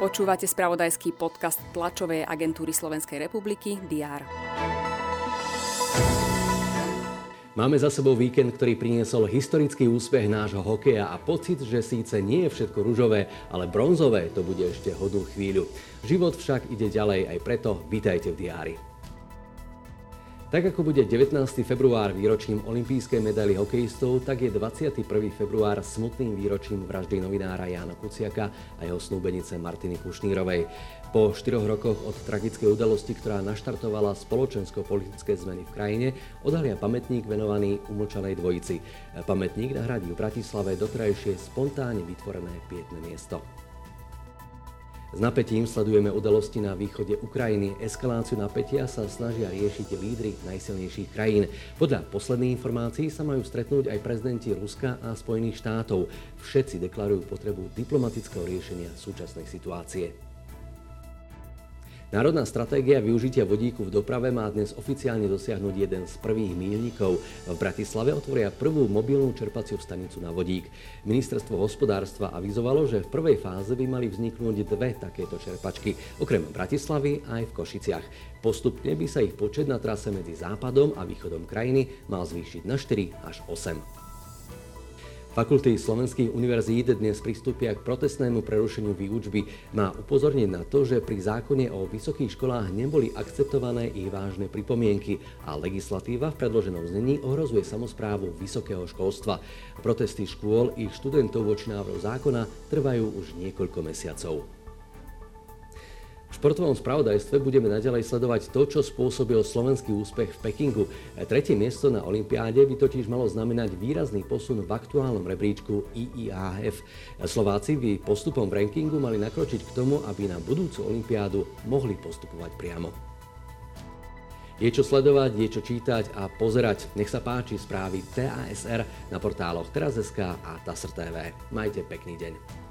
Počúvate spravodajský podcast tlačovej agentúry Slovenskej republiky DR. Máme za sebou víkend, ktorý priniesol historický úspech nášho hokeja a pocit, že síce nie je všetko ružové, ale bronzové to bude ešte hodnú chvíľu. Život však ide ďalej, aj preto vítajte v diári. Tak ako bude 19. február výročím olympijskej medaily hokejistov, tak je 21. február smutným výročím vraždy novinára Jána Kuciaka a jeho snúbenice Martiny Kušnírovej. Po štyroch rokoch od tragickej udalosti, ktorá naštartovala spoločensko-politické zmeny v krajine, odhalia pamätník venovaný umlčanej dvojici. Pamätník nahradí v Bratislave dotrajšie spontánne vytvorené pietné miesto. S napätím sledujeme udalosti na východe Ukrajiny. Eskaláciu napätia sa snažia riešiť lídry najsilnejších krajín. Podľa posledných informácií sa majú stretnúť aj prezidenti Ruska a Spojených štátov. Všetci deklarujú potrebu diplomatického riešenia súčasnej situácie. Národná stratégia využitia vodíku v doprave má dnes oficiálne dosiahnuť jeden z prvých mílnikov. V Bratislave otvoria prvú mobilnú čerpaciu stanicu na vodík. Ministerstvo hospodárstva avizovalo, že v prvej fáze by mali vzniknúť dve takéto čerpačky, okrem Bratislavy aj v Košiciach. Postupne by sa ich počet na trase medzi západom a východom krajiny mal zvýšiť na 4 až 8. Fakulty slovenských univerzít dnes pristúpia k protestnému prerušeniu výučby. Má upozorniť na to, že pri zákone o vysokých školách neboli akceptované ich vážne pripomienky a legislatíva v predloženom znení ohrozuje samozprávu vysokého školstva. Protesty škôl i študentov voči návrhu zákona trvajú už niekoľko mesiacov. V športovom spravodajstve budeme naďalej sledovať to, čo spôsobil slovenský úspech v Pekingu. Tretie miesto na Olympiáde by totiž malo znamenať výrazný posun v aktuálnom rebríčku IIAF. Slováci by postupom v rankingu mali nakročiť k tomu, aby na budúcu Olympiádu mohli postupovať priamo. Je čo sledovať, je čo čítať a pozerať. Nech sa páči správy TASR na portáloch teraz.sk a TASR TV. Majte pekný deň.